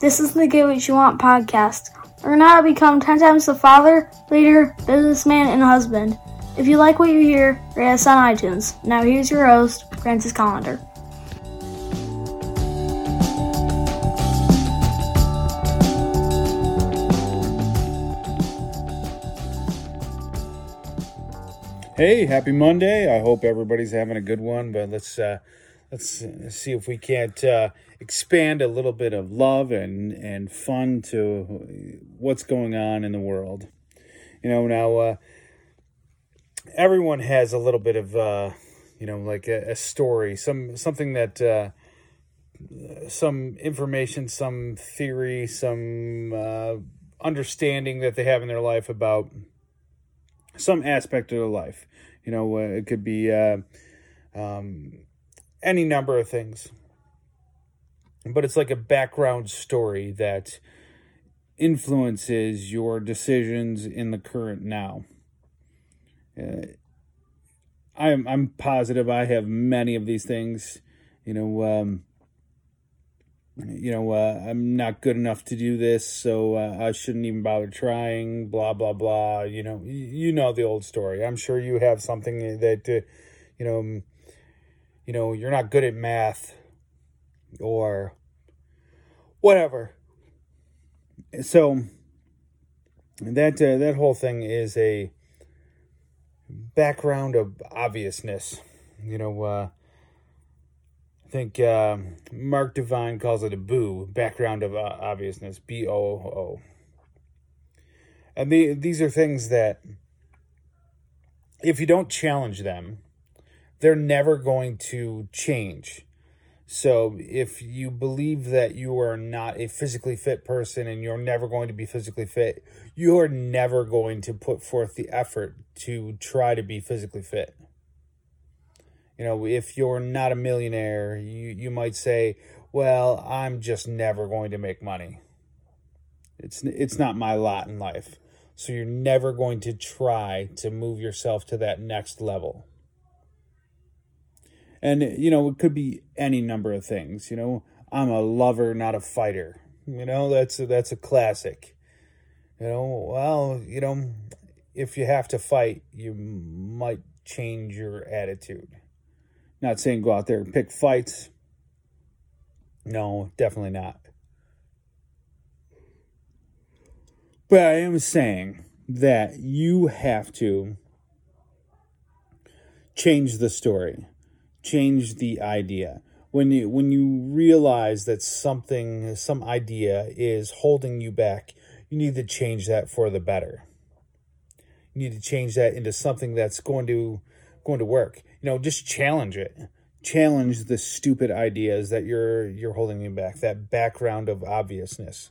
This is the Get What You Want podcast. Learn how to become 10 times the father, leader, businessman, and husband. If you like what you hear, rate us on iTunes. Now here's your host, Francis Collender. Hey, happy Monday. I hope everybody's having a good one, but let's uh let's see if we can't uh expand a little bit of love and and fun to what's going on in the world. You know, now uh everyone has a little bit of uh you know, like a, a story, some something that uh some information, some theory, some uh understanding that they have in their life about some aspect of their life. You know, uh, it could be um, any number of things, but it's like a background story that influences your decisions in the current now. Uh, I'm I'm positive I have many of these things. You know, um, you know, uh, I'm not good enough to do this, so uh, I shouldn't even bother trying, blah, blah, blah. You know, you know the old story. I'm sure you have something that, uh, you know, you know, you're not good at math or whatever. So that, uh, that whole thing is a background of obviousness, you know, uh, I think uh, Mark Divine calls it a boo, background of uh, obviousness, B O O. And the, these are things that, if you don't challenge them, they're never going to change. So if you believe that you are not a physically fit person and you're never going to be physically fit, you are never going to put forth the effort to try to be physically fit you know, if you're not a millionaire, you, you might say, well, I'm just never going to make money. It's, it's not my lot in life. So you're never going to try to move yourself to that next level. And, you know, it could be any number of things. You know, I'm a lover, not a fighter. You know, that's a, that's a classic. You know, well, you know, if you have to fight, you might change your attitude. Not saying go out there and pick fights. No, definitely not. But I am saying that you have to change the story, change the idea. When you when you realize that something some idea is holding you back, you need to change that for the better. You need to change that into something that's going to going to work you know, just challenge it. Challenge the stupid ideas that you're you're holding you back. That background of obviousness.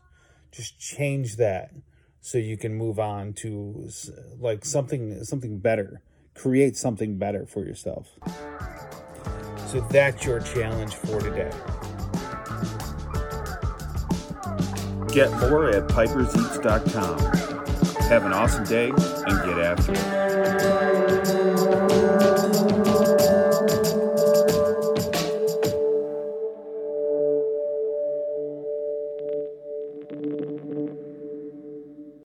Just change that so you can move on to like something something better. Create something better for yourself. So that's your challenge for today. Get more at piperseats.com. Have an awesome day and get after it.